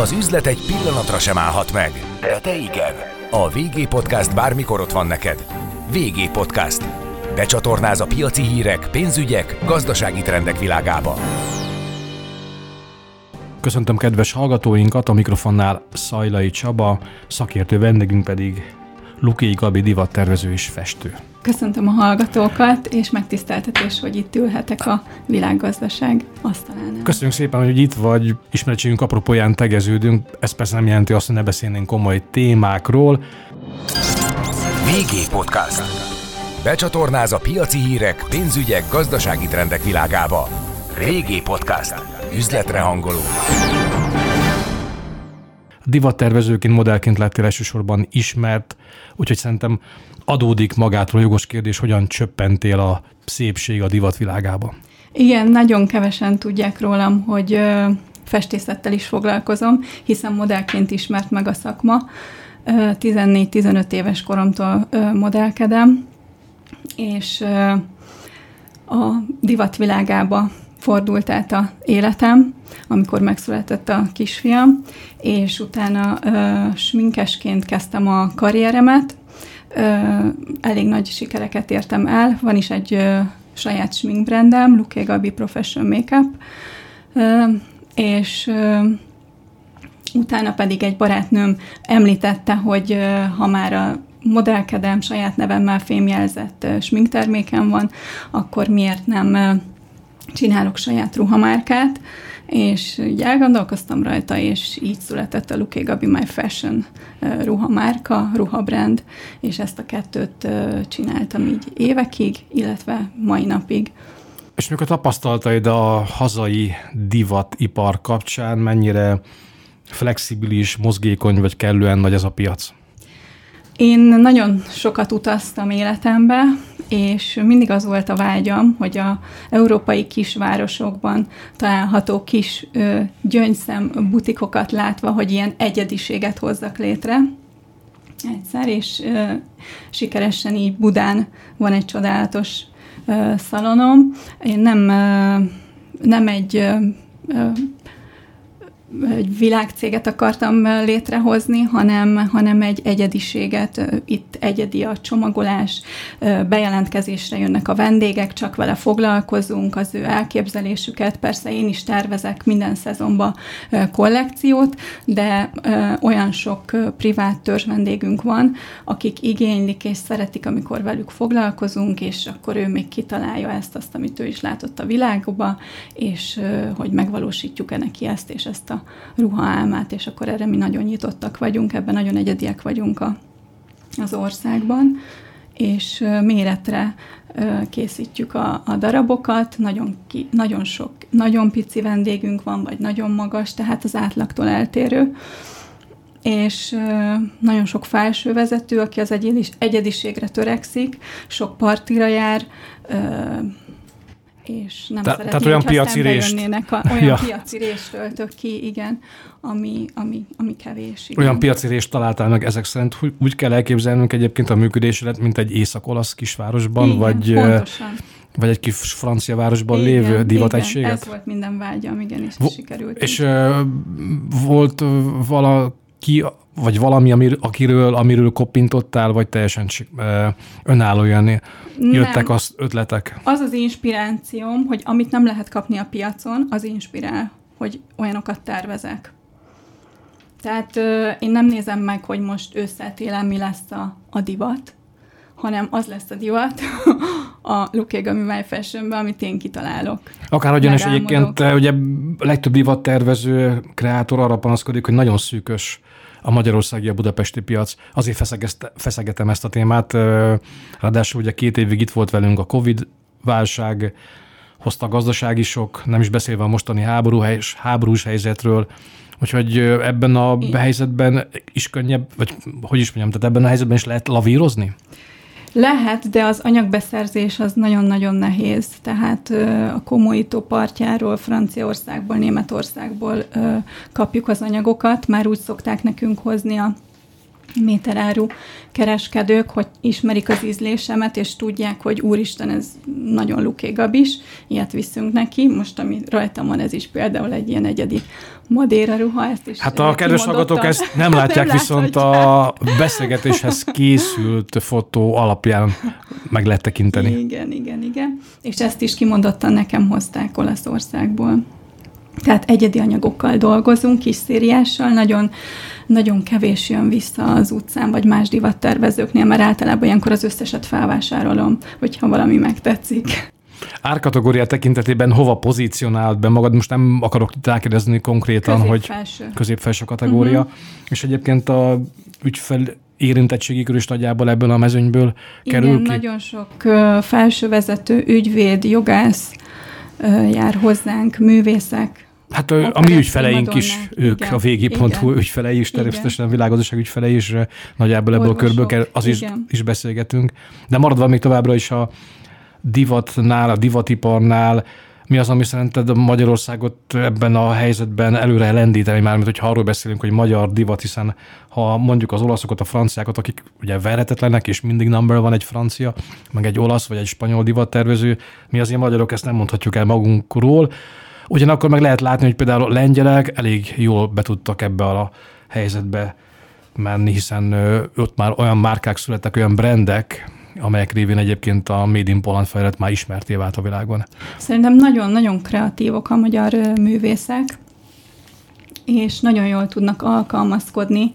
Az üzlet egy pillanatra sem állhat meg, de te igen. A VG Podcast bármikor ott van neked. VG Podcast. Becsatornáz a piaci hírek, pénzügyek, gazdasági trendek világába. Köszöntöm kedves hallgatóinkat, a mikrofonnál Szajlai Csaba, szakértő vendégünk pedig Luki Gabi divattervező és festő. Köszöntöm a hallgatókat, és megtiszteltetés, hogy itt ülhetek a világgazdaság asztalánál. Köszönjük szépen, hogy itt vagy, ismeretségünk apropóján tegeződünk. Ez persze nem jelenti azt, hogy ne beszélnénk komoly témákról. VG Podcast. Becsatornáz a piaci hírek, pénzügyek, gazdasági trendek világába. VG Podcast. Üzletre hangoló. Divattervezőként, modellként lettél elsősorban ismert, úgyhogy szerintem adódik magától jogos kérdés, hogyan csöppentél a szépség a divat világába. Igen, nagyon kevesen tudják rólam, hogy festészettel is foglalkozom, hiszen modellként ismert meg a szakma. 14-15 éves koromtól modellkedem, és a divat világába fordult át a életem, amikor megszületett a kisfiam, és utána uh, sminkesként kezdtem a karrieremet, elég nagy sikereket értem el, van is egy saját sminkbrandem, Luké Gabi Professional Makeup, és utána pedig egy barátnőm említette, hogy ha már a modellkedem saját nevemmel fémjelzett sminkterméken van, akkor miért nem csinálok saját ruhamárkát, és így elgondolkoztam rajta, és így született a Luké Gabi My Fashion ruhamárka, ruhabrand, és ezt a kettőt csináltam így évekig, illetve mai napig. És mikor tapasztaltaid a hazai divatipar kapcsán, mennyire flexibilis, mozgékony vagy kellően nagy ez a piac? Én nagyon sokat utaztam életembe, és mindig az volt a vágyam, hogy a európai kisvárosokban található kis ö, gyöngyszem butikokat látva, hogy ilyen egyediséget hozzak létre egyszer, és ö, sikeresen így Budán van egy csodálatos ö, szalonom. Én nem, ö, nem egy ö, egy világcéget akartam létrehozni, hanem, hanem egy egyediséget. Itt egyedi a csomagolás, bejelentkezésre jönnek a vendégek, csak vele foglalkozunk, az ő elképzelésüket. Persze én is tervezek minden szezonban kollekciót, de olyan sok privát törzs vendégünk van, akik igénylik és szeretik, amikor velük foglalkozunk, és akkor ő még kitalálja ezt, azt, amit ő is látott a világba, és hogy megvalósítjuk-e neki ezt és ezt a ruhaálmát, és akkor erre mi nagyon nyitottak vagyunk, ebben nagyon egyediek vagyunk a, az országban, és méretre készítjük a, a darabokat, nagyon, ki, nagyon sok, nagyon pici vendégünk van, vagy nagyon magas, tehát az átlagtól eltérő, és nagyon sok felsővezető, aki az egyediségre törekszik, sok partira jár, és nem Te, szeretném, tehát olyan piaci részt. A, olyan ja. piaci részt töltök ki, igen, ami, ami, ami kevés. Igen. Olyan piaci részt találtál meg ezek szerint, hogy úgy kell elképzelnünk egyébként a működésedet, mint egy észak-olasz kisvárosban, igen, vagy, pontosan. vagy egy kis francia városban igen, lévő divategységet? ez volt minden vágyam, igen, és Vo- sikerült. És uh, volt uh, valaki, vagy valami, amir, akiről, amiről koppintottál, vagy teljesen önállóan jöttek nem. az ötletek? Az az inspirációm, hogy amit nem lehet kapni a piacon, az inspirál, hogy olyanokat tervezek. Tehát ö, én nem nézem meg, hogy most ősszel télen mi lesz a, a divat, hanem az lesz a divat a Lukégami My Fashionben, amit én kitalálok. Akár ugyanis egyébként ugye legtöbb divat tervező, kreátor arra panaszkodik, hogy nagyon szűkös a magyarországi, a budapesti piac. Azért feszegetem ezt a témát. Ráadásul ugye két évig itt volt velünk a Covid válság, hozta a gazdasági sok, nem is beszélve a mostani háború, háborús helyzetről, Úgyhogy ebben a helyzetben is könnyebb, vagy hogy is mondjam, tehát ebben a helyzetben is lehet lavírozni? Lehet, de az anyagbeszerzés az nagyon-nagyon nehéz. Tehát a Komóító partjáról, Franciaországból, Németországból kapjuk az anyagokat. Már úgy szokták nekünk hozni a méteráru kereskedők, hogy ismerik az ízlésemet, és tudják, hogy úristen, ez nagyon lukégab is, ilyet viszünk neki. Most, ami rajtam van, ez is például egy ilyen egyedi Madéra ruha, ezt is Hát a kedves hallgatók ezt nem látják, nem viszont a beszélgetéshez készült fotó alapján meg lehet tekinteni. Igen, igen, igen. És ezt is kimondottan nekem hozták Olaszországból. Tehát egyedi anyagokkal dolgozunk, kis szériással, nagyon, nagyon kevés jön vissza az utcán, vagy más divattervezőknél, mert általában ilyenkor az összeset felvásárolom, hogyha valami megtetszik. Árkategória tekintetében hova pozícionált be magad? Most nem akarok rákérdezni konkrétan, közép-felső. hogy közép-felső kategória. Uh-huh. És egyébként a ügyfel érintettségi kör is nagyjából ebből a mezőnyből Igen, kerül ki? nagyon sok felsővezető, ügyvéd, jogász jár hozzánk, művészek, Hát a mi ügyfeleink Madonna. is, ők igen, a végi.hu ügyfelei is, természetesen a világgazdaság ügyfelei is nagyjából ebből a körből kell, az is, is beszélgetünk. De maradva még továbbra is a divatnál, a divatiparnál, mi az, ami szerinted Magyarországot ebben a helyzetben előre lendíteni, már mint hogyha arról beszélünk, hogy magyar divat, hiszen ha mondjuk az olaszokat, a franciákat, akik ugye verhetetlenek, és mindig number van egy francia, meg egy olasz, vagy egy spanyol divattervező, mi az ilyen magyarok ezt nem mondhatjuk el magunkról. Ugyanakkor meg lehet látni, hogy például a lengyelek elég jól betudtak ebbe a helyzetbe menni, hiszen ott már olyan márkák születtek, olyan brendek, amelyek révén egyébként a Made in Poland fejlett már ismerté vált a világon. Szerintem nagyon-nagyon kreatívok a magyar művészek, és nagyon jól tudnak alkalmazkodni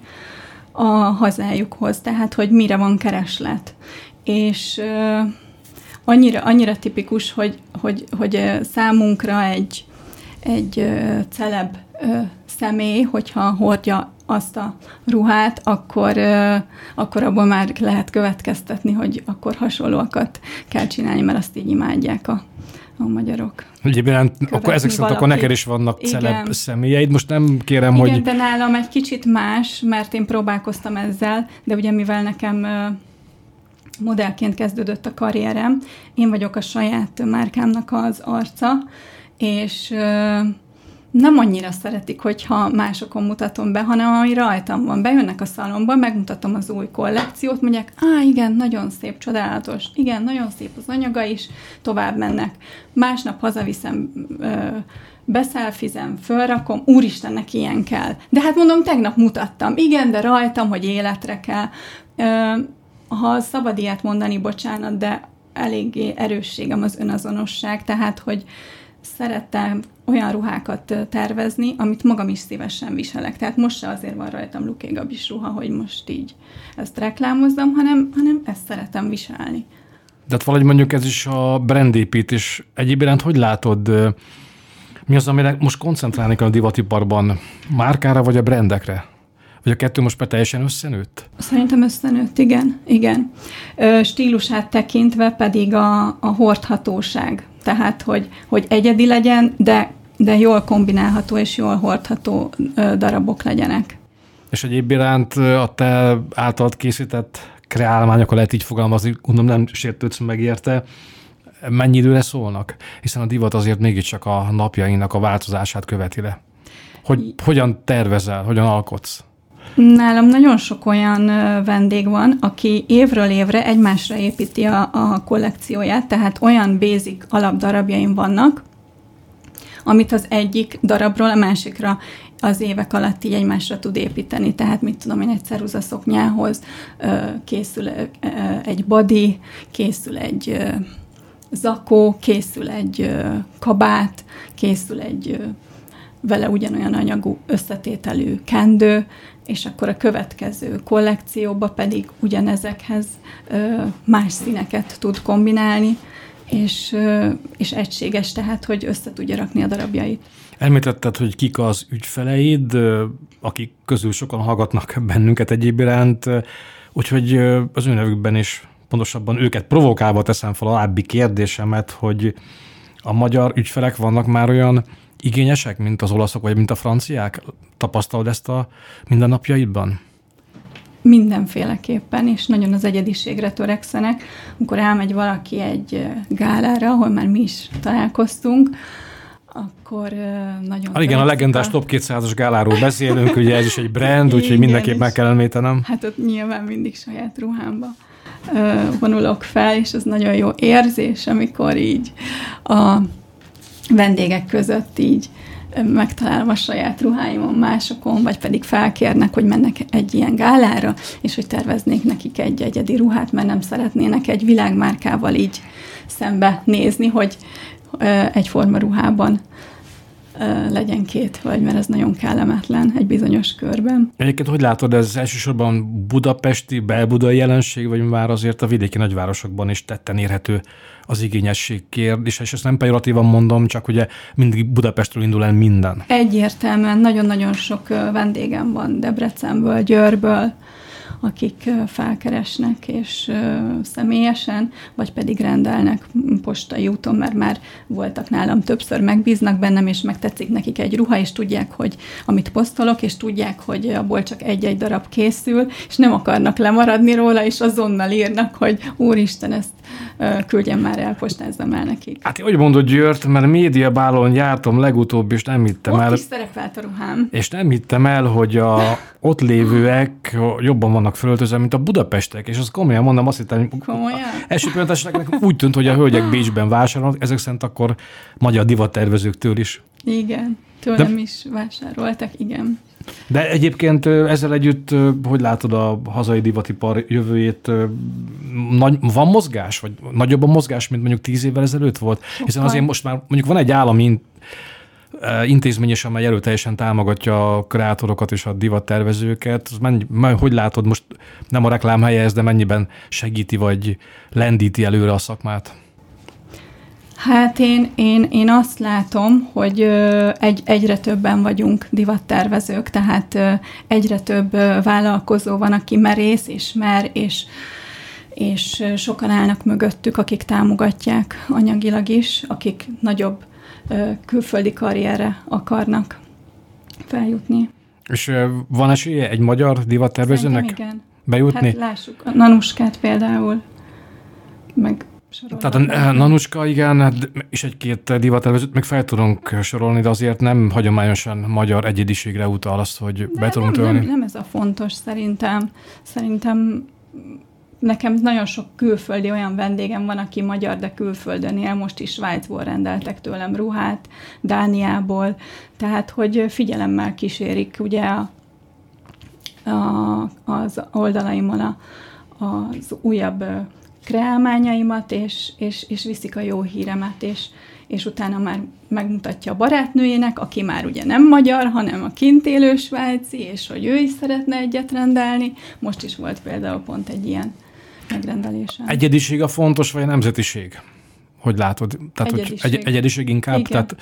a hazájukhoz, tehát hogy mire van kereslet. És annyira, annyira tipikus, hogy, hogy, hogy számunkra egy, egy celeb személy, hogyha hordja azt a ruhát, akkor, akkor abból már lehet következtetni, hogy akkor hasonlóakat kell csinálni, mert azt így imádják a, a magyarok. Egyébként akkor ezek szerint akkor neked is vannak Igen. celeb személyeid. Most nem kérem, Igen, hogy... Igen, de nálam egy kicsit más, mert én próbálkoztam ezzel, de ugye mivel nekem modellként kezdődött a karrierem, én vagyok a saját márkámnak az arca, és nem annyira szeretik, hogyha másokon mutatom be, hanem ami rajtam van. Bejönnek a szalomba, megmutatom az új kollekciót, mondják, á, igen, nagyon szép, csodálatos, igen, nagyon szép az anyaga is, tovább mennek. Másnap hazaviszem, ö, beszelfizem, fölrakom, úristennek ilyen kell. De hát mondom, tegnap mutattam, igen, de rajtam, hogy életre kell. Ö, ha szabad ilyet mondani, bocsánat, de eléggé erősségem az önazonosság, tehát, hogy szerettem olyan ruhákat tervezni, amit magam is szívesen viselek. Tehát most se azért van rajtam Luké Gabis ruha, hogy most így ezt reklámozzam, hanem, hanem ezt szeretem viselni. De hát valahogy mondjuk ez is a brandépítés. Egyéb iránt hogy látod, mi az, amire most koncentrálni kell a divatiparban? Márkára vagy a brandekre? Vagy a kettő most már teljesen összenőtt? Szerintem összenőtt, igen. igen. Stílusát tekintve pedig a, a hordhatóság. Tehát, hogy, hogy egyedi legyen, de, de jól kombinálható és jól hordható darabok legyenek. És egyéb iránt a te általad készített kreálmányok, lehet így fogalmazni, gondolom nem sértődsz meg érte, mennyi időre szólnak? Hiszen a divat azért mégiscsak a napjainak a változását követi le. Hogy hogyan tervezel, hogyan alkotsz? Nálam nagyon sok olyan vendég van, aki évről évre egymásra építi a, a kollekcióját, tehát olyan basic alapdarabjaim vannak, amit az egyik darabról a másikra az évek alatt így egymásra tud építeni. Tehát mit tudom én, egy ceruzaszoknyához készül egy body, készül egy zakó, készül egy kabát, készül egy vele ugyanolyan anyagú összetételű kendő, és akkor a következő kollekcióba pedig ugyanezekhez más színeket tud kombinálni, és, és egységes, tehát, hogy össze tudja rakni a darabjait. Említetted, hogy kik az ügyfeleid, akik közül sokan hallgatnak bennünket egyéb iránt, úgyhogy az ő nevükben is pontosabban őket provokálva teszem fel a lábbi kérdésemet, hogy a magyar ügyfelek vannak már olyan igényesek, mint az olaszok, vagy mint a franciák? Tapasztalod ezt a mindennapjaidban? Mindenféleképpen, és nagyon az egyediségre törekszenek. Amikor elmegy valaki egy gálára, ahol már mi is találkoztunk, akkor nagyon... Hát igen, a legendás a... top 200-as gáláról beszélünk, ugye ez is egy brand, úgyhogy mindenképp meg kell említenem. Hát ott nyilván mindig saját ruhámba vonulok fel, és ez nagyon jó érzés, amikor így a vendégek között így megtalálom a saját ruháimon másokon, vagy pedig felkérnek, hogy mennek egy ilyen gálára, és hogy terveznék nekik egy egyedi ruhát, mert nem szeretnének egy világmárkával így szembe nézni, hogy egyforma ruhában legyen két vagy, mert ez nagyon kellemetlen egy bizonyos körben. Egyébként hogy látod, ez elsősorban budapesti, belbudai jelenség, vagy már azért a vidéki nagyvárosokban is tetten érhető az igényesség kérdés, és ezt nem pejoratívan mondom, csak ugye mindig Budapestről indul el minden. Egyértelműen nagyon-nagyon sok vendégem van Debrecenből, Győrből, akik felkeresnek és személyesen, vagy pedig rendelnek postai úton, mert már voltak nálam többször, megbíznak bennem, és megtetszik nekik egy ruha, és tudják, hogy amit posztolok, és tudják, hogy abból csak egy-egy darab készül, és nem akarnak lemaradni róla, és azonnal írnak, hogy úristen, ezt küldjem már el, postázzam el nekik. Hát úgy mondod Győrt, mert médiabálon jártam legutóbb, és nem hittem Ott el. is szerepelt a ruhám. És nem hittem el, hogy a ott lévőek jobban vannak fölöltözve, mint a budapestek, és azt komolyan mondom, azt hittem, Komolyan? Első pillanatásnak úgy tűnt, hogy a hölgyek Bécsben vásárolnak, ezek szerint akkor magyar divattervezőktől is. Igen, tőlem De... is vásároltak, igen. De egyébként ezzel együtt, hogy látod a hazai divatipar jövőjét? Nagy, van mozgás? Vagy nagyobb a mozgás, mint mondjuk tíz évvel ezelőtt volt? Hiszen azért most már mondjuk van egy állami intézmény is, amely erőteljesen támogatja a kreátorokat és a divattervezőket. Mennyi, hogy látod most nem a reklám helye ez, de mennyiben segíti vagy lendíti előre a szakmát? Hát én, én, én azt látom, hogy egy, egyre többen vagyunk divattervezők, tehát egyre több vállalkozó van, aki merész és mer, és, és sokan állnak mögöttük, akik támogatják anyagilag is, akik nagyobb külföldi karrierre akarnak feljutni. És van esélye egy magyar divattervezőnek bejutni? Hát lássuk a Nanuskát például, meg tehát a Nanuska, igen, hát és egy-két divattervezőt még fel tudunk sorolni, de azért nem hagyományosan magyar egyediségre utal azt, hogy de be tudunk nem, tölni. Nem, nem ez a fontos szerintem. Szerintem nekem nagyon sok külföldi olyan vendégem van, aki magyar, de külföldön él, most is Svájcból rendeltek tőlem ruhát, Dániából, tehát hogy figyelemmel kísérik ugye a, a, az oldalaimon a, az újabb kreálmányaimat, és, és, és viszik a jó híremet, és, és utána már megmutatja a barátnőjének, aki már ugye nem magyar, hanem a kint élő svájci, és hogy ő is szeretne egyet rendelni. Most is volt például pont egy ilyen megrendelésen. Egyediség a fontos, vagy a nemzetiség? Hogy látod? Tehát, egyediség. hogy egy, egyediség inkább? Igen. Tehát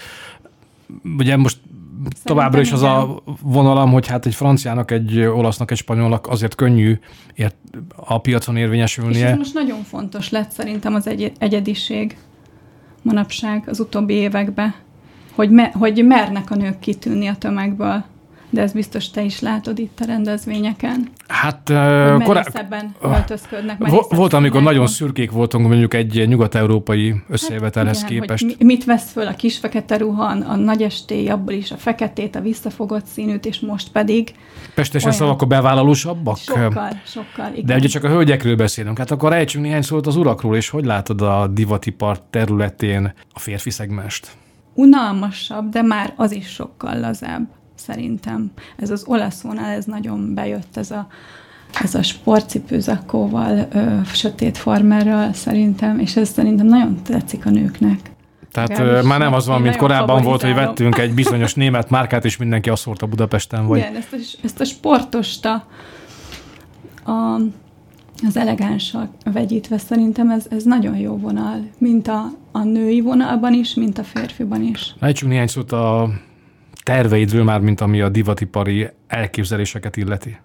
ugye most Szerintem továbbra is az igen. a vonalam, hogy hát egy franciának, egy olasznak, egy spanyolnak azért könnyű ért, a piacon érvényesülnie. És ez most nagyon fontos lett szerintem az egy, egyediség manapság az utóbbi években, hogy, me, hogy mernek a nők kitűnni a tömegből de ez biztos te is látod itt a rendezvényeken. Hát uh, korábban öltözködnek. Volt, amikor nagyon szürkék voltunk mondjuk egy nyugat-európai összejövetelhez hát, képest. Hogy mit vesz föl a kis fekete ruha, a nagy estély, abból is a feketét, a visszafogott színűt, és most pedig... Pestesen szavak bevállalósabbak? Sokkal, sokkal, igen. De ugye csak a hölgyekről beszélünk. Hát akkor ejtsünk néhány szót az urakról, és hogy látod a divatipar területén a férfi szegmest? Unalmasabb, de már az is sokkal lazább szerintem. Ez az olasz vonal, ez nagyon bejött, ez a, ez a sportcipőzakóval, ö, sötét farmerral szerintem, és ez szerintem nagyon tetszik a nőknek. Tehát ö, már nem az van, mint korábban volt, hogy vettünk egy bizonyos német márkát, és mindenki azt volt a Budapesten. Vagy... Igen, ezt a, ezt a sportosta, a, az elegánssal vegyítve szerintem ez, ez nagyon jó vonal, mint a, a női vonalban is, mint a férfiban is. Ejtsünk néhány szót a terveidről már, mint ami a divatipari elképzeléseket illeti?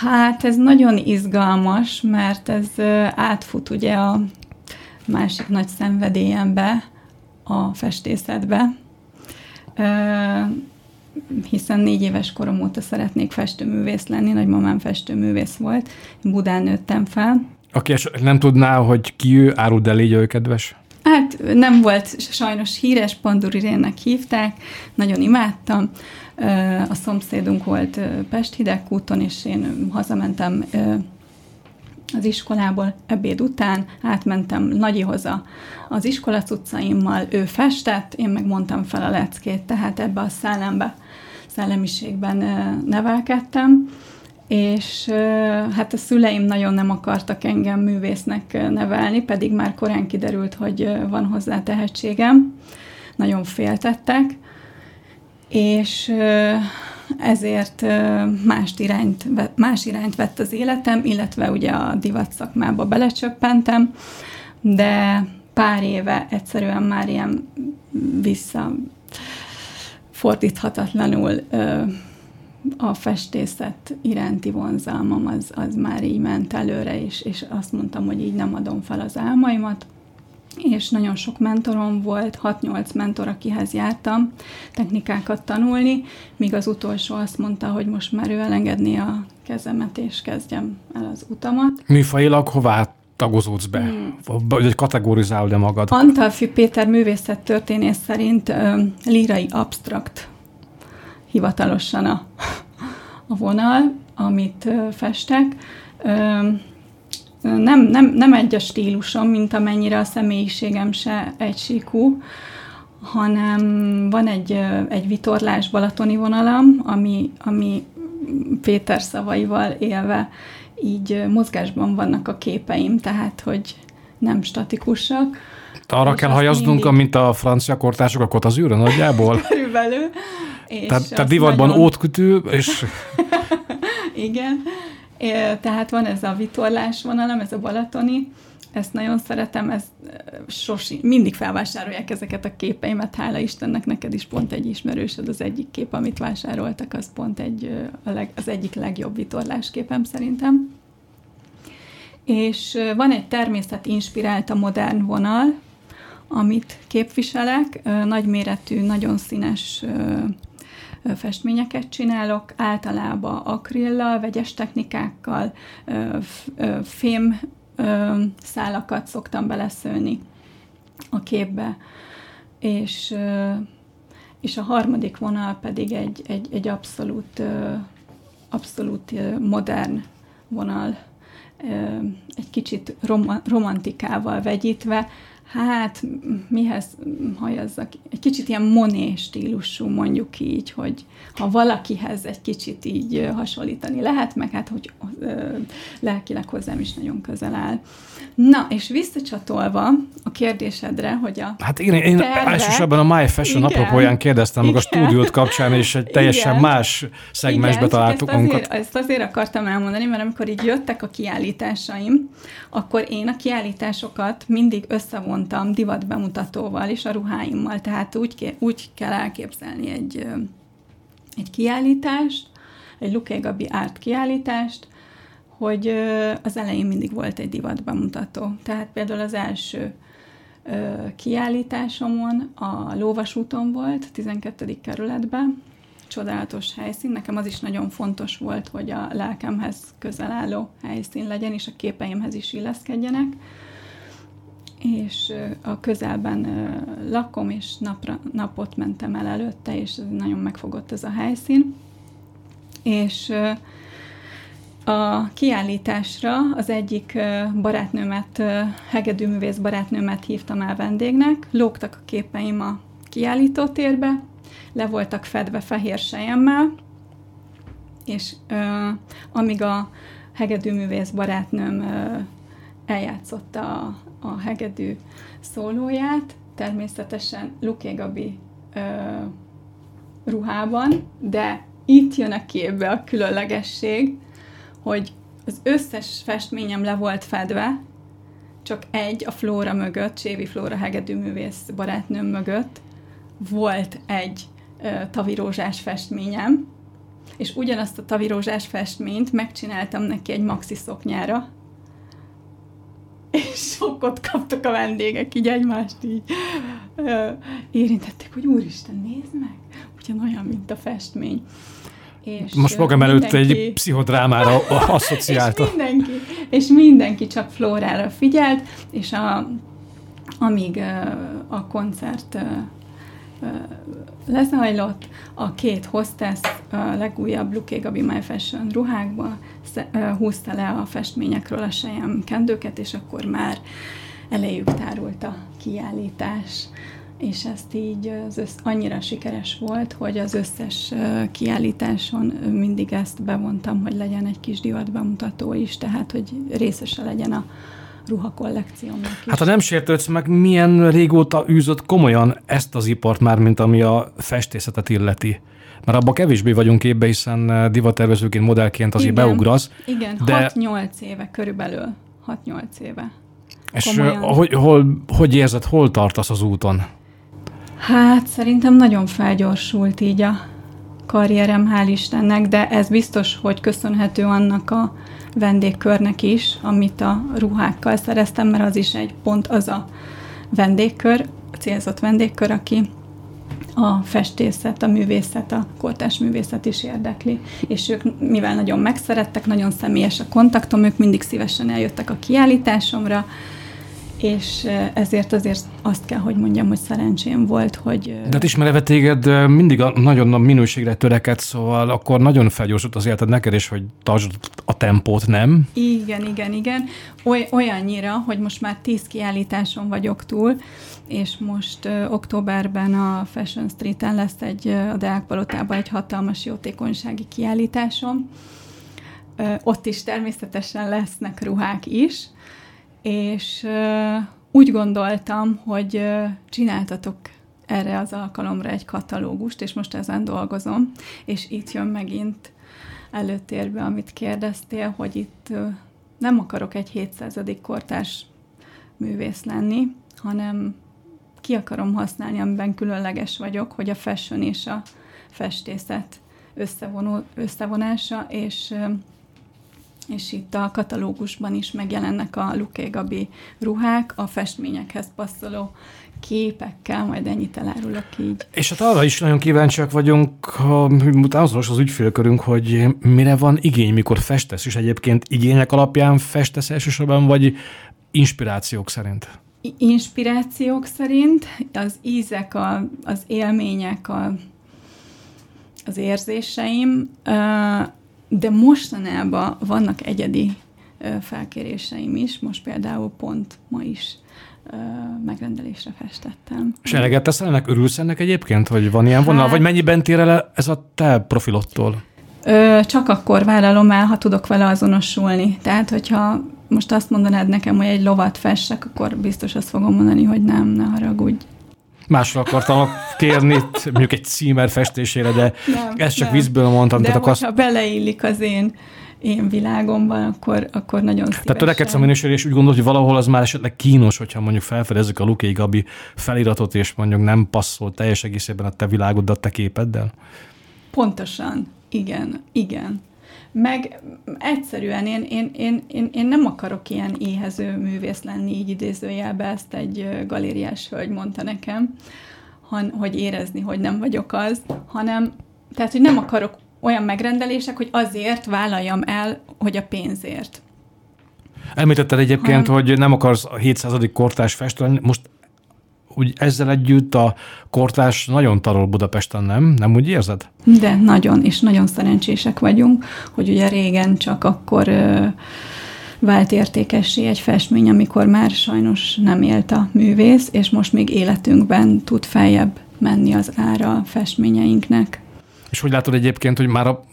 Hát ez nagyon izgalmas, mert ez átfut ugye a másik nagy szenvedélyembe, a festészetbe, hiszen négy éves korom óta szeretnék festőművész lenni, nagymamám festőművész volt, Budán nőttem fel. Aki nem tudná, hogy ki ő, áruld el, légy ő kedves. Hát nem volt sajnos híres, Pandurirénnek hívták, nagyon imádtam. A szomszédunk volt Pest Hidegkúton, és én hazamentem az iskolából ebéd után, átmentem Nagyihoz az iskola cuccaimmal, ő festett, én meg mondtam fel a leckét, tehát ebbe a szellembe, szellemiségben nevelkedtem, és hát a szüleim nagyon nem akartak engem művésznek nevelni, pedig már korán kiderült, hogy van hozzá tehetségem, nagyon féltettek, és ezért más irányt, más irányt vett az életem, illetve ugye a divat szakmába belecsöppentem, de pár éve egyszerűen már ilyen visszafordíthatatlanul a festészet iránti vonzalmam az, az már így ment előre, és, és azt mondtam, hogy így nem adom fel az álmaimat, és nagyon sok mentorom volt, 6-8 mentor, akihez jártam technikákat tanulni, míg az utolsó azt mondta, hogy most már ő elengedni a kezemet, és kezdjem el az utamat. Műfajilag hová tagozódsz be? Hmm. Vagy kategorizálod-e magad? Antalfi Péter művészettörténész szerint ö, lírai abstrakt hivatalosan a, a vonal, amit festek. Nem, nem, nem egy a stílusom, mint amennyire a személyiségem se egysíkú, hanem van egy, egy vitorlás balatoni vonalam, ami, ami Péter szavaival élve így mozgásban vannak a képeim, tehát hogy nem statikusak. Arra kell hajaznunk, mindig... mint a francia kortások a kotazűrre nagyjából? Körülbelül. És tehát, tehát divatban nagyon... ótkütő, és... Igen, tehát van ez a vitorlás vonalam, ez a balatoni, ezt nagyon szeretem, ez sosi, mindig felvásárolják ezeket a képeimet, hála Istennek, neked is pont egy ismerősöd, az egyik kép, amit vásároltak, az pont egy, a leg, az egyik legjobb vitorlás képem szerintem. És van egy természet inspirált a modern vonal, amit képviselek, nagyméretű, nagyon színes festményeket csinálok, általában akrillal, vegyes technikákkal, fém szálakat szoktam beleszőni a képbe, és, és a harmadik vonal pedig egy, egy, egy abszolút, abszolút modern vonal, egy kicsit romantikával vegyítve, hát mihez hajazzak? Egy kicsit ilyen moné stílusú, mondjuk így, hogy ha valakihez egy kicsit így hasonlítani lehet, meg hát, hogy ö, lelkileg hozzám is nagyon közel áll. Na, és visszacsatolva a kérdésedre, hogy a Hát én, én terve, elsősorban a My Fashion igen, apropóján kérdeztem igen, meg a stúdiót kapcsán, és egy teljesen igen, más szegmensbe igen, találtuk ezt azért, ezt azért akartam elmondani, mert amikor így jöttek a kiállításaim, akkor én a kiállításokat mindig összevontam divat bemutatóval és a ruháimmal, tehát úgy, úgy kell elképzelni egy, egy kiállítást, egy Luké Gabi árt kiállítást, hogy az elején mindig volt egy divat bemutató. Tehát például az első kiállításomon a Lóvasúton volt, 12. kerületben, csodálatos helyszín. Nekem az is nagyon fontos volt, hogy a lelkemhez közel álló helyszín legyen, és a képeimhez is illeszkedjenek. És a közelben lakom, és napra, napot mentem el előtte, és nagyon megfogott ez a helyszín. És a kiállításra az egyik barátnőmet, hegedűművész barátnőmet hívtam el vendégnek, lógtak a képeim a kiállítótérbe, le voltak fedve fehér sejemmel, és amíg a hegedűművész barátnőm ö, eljátszotta a hegedű szólóját, természetesen Luké Gabi ö, ruhában, de itt jön a képbe a különlegesség, hogy az összes festményem le volt fedve, csak egy a Flóra mögött, Csévi Flóra hegedűművész barátnőm mögött volt egy ö, tavirózsás festményem, és ugyanazt a tavirózsás festményt megcsináltam neki egy maxi szoknyára, és sokkot kaptak a vendégek, így egymást így ö, érintették, hogy úristen, nézd meg, ugyanolyan, mint a festmény. És Most magam előtt egy pszichodrámára asszociálta. és mindenki, és mindenki csak Flórára figyelt, és a, amíg a koncert lezajlott. A két hostess a legújabb Luké Gabi My Fashion ruhákba húzta le a festményekről a sejem kendőket, és akkor már elejük tárult a kiállítás és ezt így az össz, annyira sikeres volt, hogy az összes kiállításon mindig ezt bevontam, hogy legyen egy kis divat bemutató is, tehát hogy részese legyen a ruhakollekciómnak is. Hát ha nem sértődsz meg, milyen régóta űzött komolyan ezt az ipart már, mint ami a festészetet illeti? Mert abban kevésbé vagyunk képbe, hiszen divattervezőként, modellként azért igen, beugrasz. Igen, de... 6-8 éve körülbelül. 6-8 éve. És komolyan. hogy, hol, hogy érzed, hol tartasz az úton? Hát szerintem nagyon felgyorsult így a karrierem, hál' Istennek, de ez biztos, hogy köszönhető annak a vendégkörnek is, amit a ruhákkal szereztem, mert az is egy pont az a vendégkör, a célzott vendégkör, aki a festészet, a művészet, a kortás művészet is érdekli. És ők, mivel nagyon megszerettek, nagyon személyes a kontaktom, ők mindig szívesen eljöttek a kiállításomra, és ezért azért azt kell, hogy mondjam, hogy szerencsém volt, hogy... De hát ismerve téged mindig a, nagyon a minőségre töreked, szóval akkor nagyon felgyorsult az életed neked is, hogy tartsd a tempót, nem? Igen, igen, igen. Oly, olyannyira, hogy most már tíz kiállításon vagyok túl, és most ö, októberben a Fashion Street-en lesz egy, a Deák Palotában egy hatalmas jótékonysági kiállításom. Ö, ott is természetesen lesznek ruhák is, és úgy gondoltam, hogy csináltatok erre az alkalomra egy katalógust, és most ezen dolgozom, és itt jön megint előtérbe, amit kérdeztél, hogy itt nem akarok egy 700. kortárs művész lenni, hanem ki akarom használni, amiben különleges vagyok, hogy a fashion és a festészet összevonó, összevonása, és és itt a katalógusban is megjelennek a Luké Gabi ruhák, a festményekhez passzoló képekkel, majd ennyit elárulok így. És hát arra is nagyon kíváncsiak vagyunk, ha azonos az ügyfélkörünk, hogy mire van igény, mikor festesz, és egyébként igények alapján festesz elsősorban, vagy inspirációk szerint? Inspirációk szerint, az ízek, a, az élmények, a, az érzéseim, de mostanában vannak egyedi felkéréseim is, most például pont ma is megrendelésre festettem. És eleget teszel ennek? Örülsz ennek egyébként? Vagy van ilyen vonal? Hát, vagy mennyiben tér el ez a te profilottól? Ö, csak akkor vállalom el, ha tudok vele azonosulni. Tehát, hogyha most azt mondanád nekem, hogy egy lovat fessek, akkor biztos azt fogom mondani, hogy nem, ne haragudj. Másra akartam kérni, mondjuk egy címer festésére, de nem, ezt csak nem. vízből mondtam. De tehát hogyha azt... beleillik az én én világomban, akkor, akkor nagyon szívesen. Tehát törekedsz a és úgy gondolod, hogy valahol az már esetleg kínos, hogyha mondjuk felfedezzük a Luké Gabi feliratot, és mondjuk nem passzol teljes egészében a te világoddal, a te képeddel? Pontosan. Igen, igen. Meg egyszerűen én, én, én, én, én nem akarok ilyen éhező művész lenni, így idézőjelbe ezt egy galériás hölgy mondta nekem, han, hogy érezni, hogy nem vagyok az, hanem, tehát, hogy nem akarok olyan megrendelések, hogy azért vállaljam el, hogy a pénzért. Említetted egyébként, hanem, hogy nem akarsz a 700. kortás festeni, most úgy ezzel együtt a kortás nagyon tarol Budapesten, nem? Nem úgy érzed? De nagyon, és nagyon szerencsések vagyunk, hogy ugye régen csak akkor ö, vált értékessé egy festmény, amikor már sajnos nem élt a művész, és most még életünkben tud feljebb menni az ára a festményeinknek. És hogy látod egyébként, hogy már a,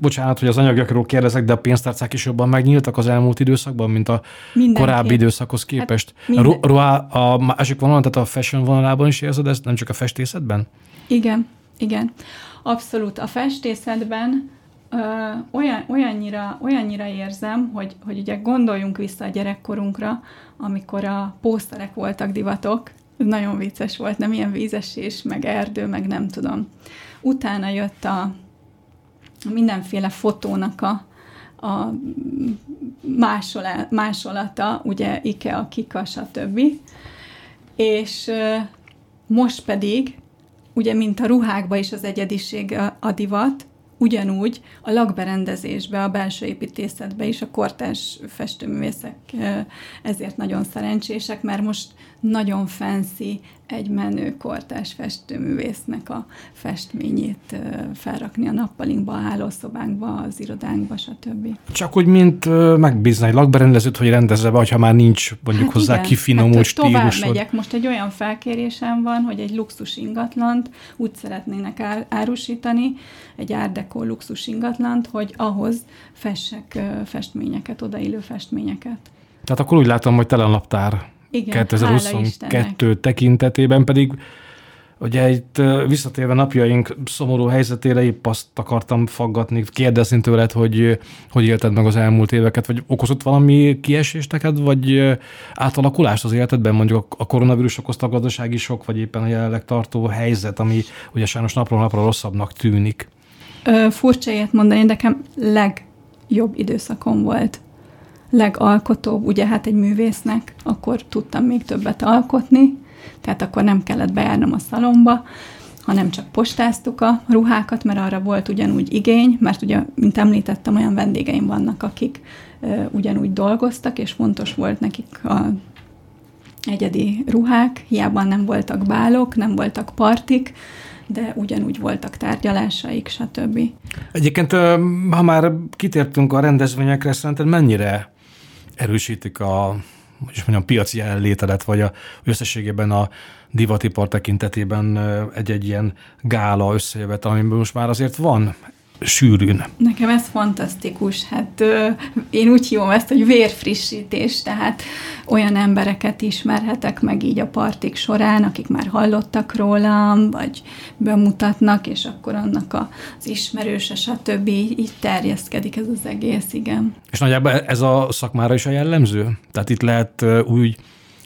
bocsánat, hogy az anyagokról kérdezek, de a pénztárcák is jobban megnyíltak az elmúlt időszakban, mint a Mindenki. korábbi időszakhoz hát képest? Hát minden... a, a, a másik vonalon, tehát a fashion vonalában is érzed ezt, nem csak a festészetben? Igen, igen. Abszolút. A festészetben ö, olyan, olyannyira, olyannyira érzem, hogy, hogy ugye gondoljunk vissza a gyerekkorunkra, amikor a pószterek voltak divatok, nagyon vicces volt, nem ilyen vízesés, meg erdő, meg nem tudom. Utána jött a mindenféle fotónak a, a másolá, másolata, ugye IKEA, Kika, stb. És most pedig, ugye mint a ruhákba is az egyediség a divat, ugyanúgy a lakberendezésbe, a belső építészetbe is a kortás festőművészek ezért nagyon szerencsések, mert most nagyon fancy, egy menő kortás festőművésznek a festményét felrakni a nappalinkba, a hálószobánkba, az irodánkba, stb. Csak úgy, mint megbízni egy lakberendezőt, hogy rendezze be, ha már nincs mondjuk hát hozzá igen. kifinomult hát, stílusod. Tovább megyek. Most egy olyan felkérésem van, hogy egy luxus ingatlant úgy szeretnének árusítani, egy árdekó luxus ingatlant, hogy ahhoz fessek festményeket, odaillő festményeket. Tehát akkor úgy látom, hogy tele a naptár. Igen, 2022 tekintetében pedig Ugye itt visszatérve napjaink szomorú helyzetére épp azt akartam faggatni, kérdezni tőled, hogy hogy élted meg az elmúlt éveket, vagy okozott valami kiesést neked, vagy átalakulást az életedben, mondjuk a koronavírus okozta a gazdasági sok, vagy éppen a jelenleg tartó helyzet, ami ugye sajnos napról napra rosszabbnak tűnik? Ö, furcsa ilyet mondani, nekem legjobb időszakom volt legalkotóbb, ugye hát egy művésznek, akkor tudtam még többet alkotni, tehát akkor nem kellett bejárnom a szalomba, hanem csak postáztuk a ruhákat, mert arra volt ugyanúgy igény, mert ugye, mint említettem, olyan vendégeim vannak, akik ö, ugyanúgy dolgoztak, és fontos volt nekik a egyedi ruhák, hiába nem voltak bálok, nem voltak partik, de ugyanúgy voltak tárgyalásaik, stb. Egyébként, ha már kitértünk a rendezvényekre, szerinted mennyire erősítik a hogy is mondjam, piaci jelenlétedet, vagy a összességében a divatipar tekintetében egy-egy ilyen gála összejövet, amiben most már azért van sűrűn. Nekem ez fantasztikus. Hát ö, én úgy hívom ezt, hogy vérfrissítés, tehát olyan embereket ismerhetek meg így a partik során, akik már hallottak rólam, vagy bemutatnak, és akkor annak az ismerőse, stb. így terjeszkedik ez az egész, igen. És nagyjából ez a szakmára is a jellemző? Tehát itt lehet úgy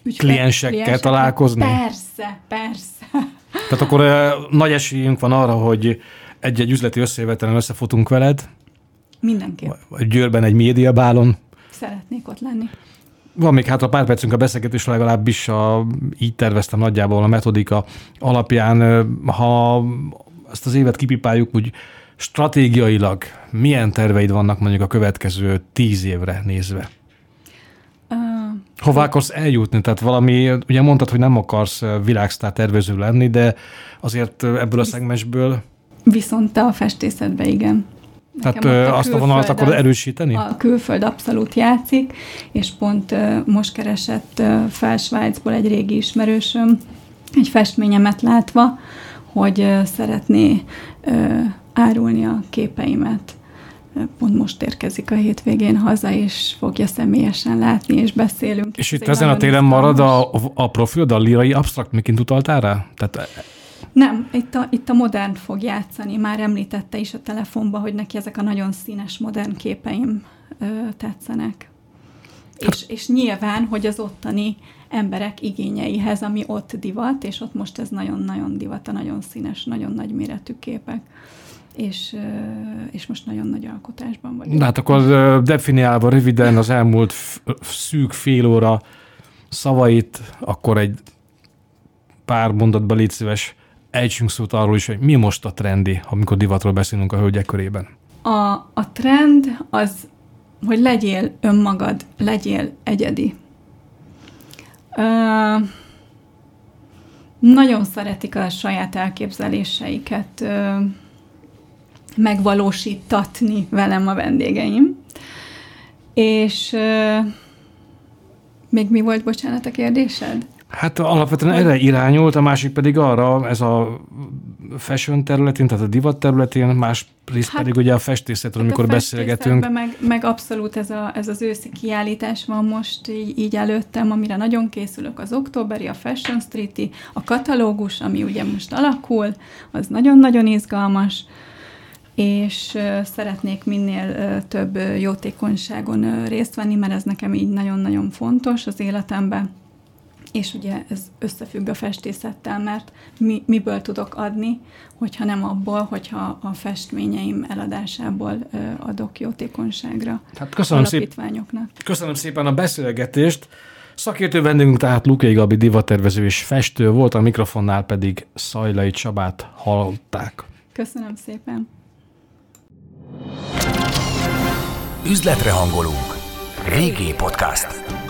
kliensekkel kliensekkel találkozni? Persze, persze. Tehát akkor nagy esélyünk van arra, hogy egy-egy üzleti összejövetelen összefutunk veled. Mindenképp. Vagy Győrben egy médiabálon. Szeretnék ott lenni. Van még hát a pár percünk a beszélgetés, legalábbis a, így terveztem nagyjából a metodika alapján. Ha ezt az évet kipipáljuk, úgy stratégiailag milyen terveid vannak mondjuk a következő tíz évre nézve? Uh, Hová akarsz eljutni? Tehát valami, ugye mondtad, hogy nem akarsz világsztár tervező lenni, de azért ebből a szegmensből Viszont a festészetbe igen. Tehát a azt a vonalat akkor erősíteni? A külföld abszolút játszik, és pont most keresett fel Svájcból egy régi ismerősöm, egy festményemet látva, hogy szeretné árulni a képeimet. Pont most érkezik a hétvégén haza, és fogja személyesen látni, és beszélünk. És itt ezen a téren marad a, a profil, a lirai absztrakt, miként utaltál rá? Tehát nem, itt a, itt a modern fog játszani. Már említette is a telefonban, hogy neki ezek a nagyon színes modern képeim ö, tetszenek. Hát. És, és nyilván, hogy az ottani emberek igényeihez, ami ott divat, és ott most ez nagyon-nagyon divat, a nagyon színes, nagyon nagy méretű képek és, és most nagyon nagy alkotásban vagyok. Hát akkor definiálva röviden az elmúlt szűk fél óra szavait, akkor egy pár mondatba légy szíves ejtsünk szót arról is, hogy mi most a trendi, amikor divatról beszélünk a hölgyek körében. A, a trend az, hogy legyél önmagad, legyél egyedi. Ö, nagyon szeretik a saját elképzeléseiket ö, megvalósítatni velem a vendégeim. És ö, még mi volt, bocsánat, a kérdésed? Hát alapvetően erre irányult, a másik pedig arra, ez a fashion területén, tehát a divat területén, más rész hát, pedig ugye a festészetről, hát amikor a beszélgetünk. Meg, meg abszolút ez, a, ez az őszi kiállítás van most így, így előttem, amire nagyon készülök az októberi, a Fashion Street-i, a katalógus, ami ugye most alakul, az nagyon-nagyon izgalmas, és szeretnék minél több jótékonyságon részt venni, mert ez nekem így nagyon-nagyon fontos az életemben és ugye ez összefügg a festészettel, mert mi, miből tudok adni, hogyha nem abból, hogyha a festményeim eladásából ö, adok jótékonyságra hát köszönöm alapítványoknak. Szép, köszönöm szépen a beszélgetést. Szakértő vendégünk tehát Lukai Gabi divatervező és festő volt, a mikrofonnál pedig Szajlai Csabát hallották. Köszönöm szépen. Üzletre hangolunk. Régi podcast.